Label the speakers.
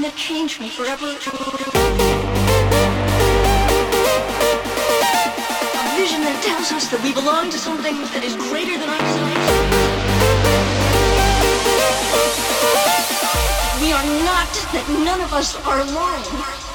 Speaker 1: Something that changed me forever. A vision that tells us that we belong to something that is greater than ourselves. We are not, that none of us are alone.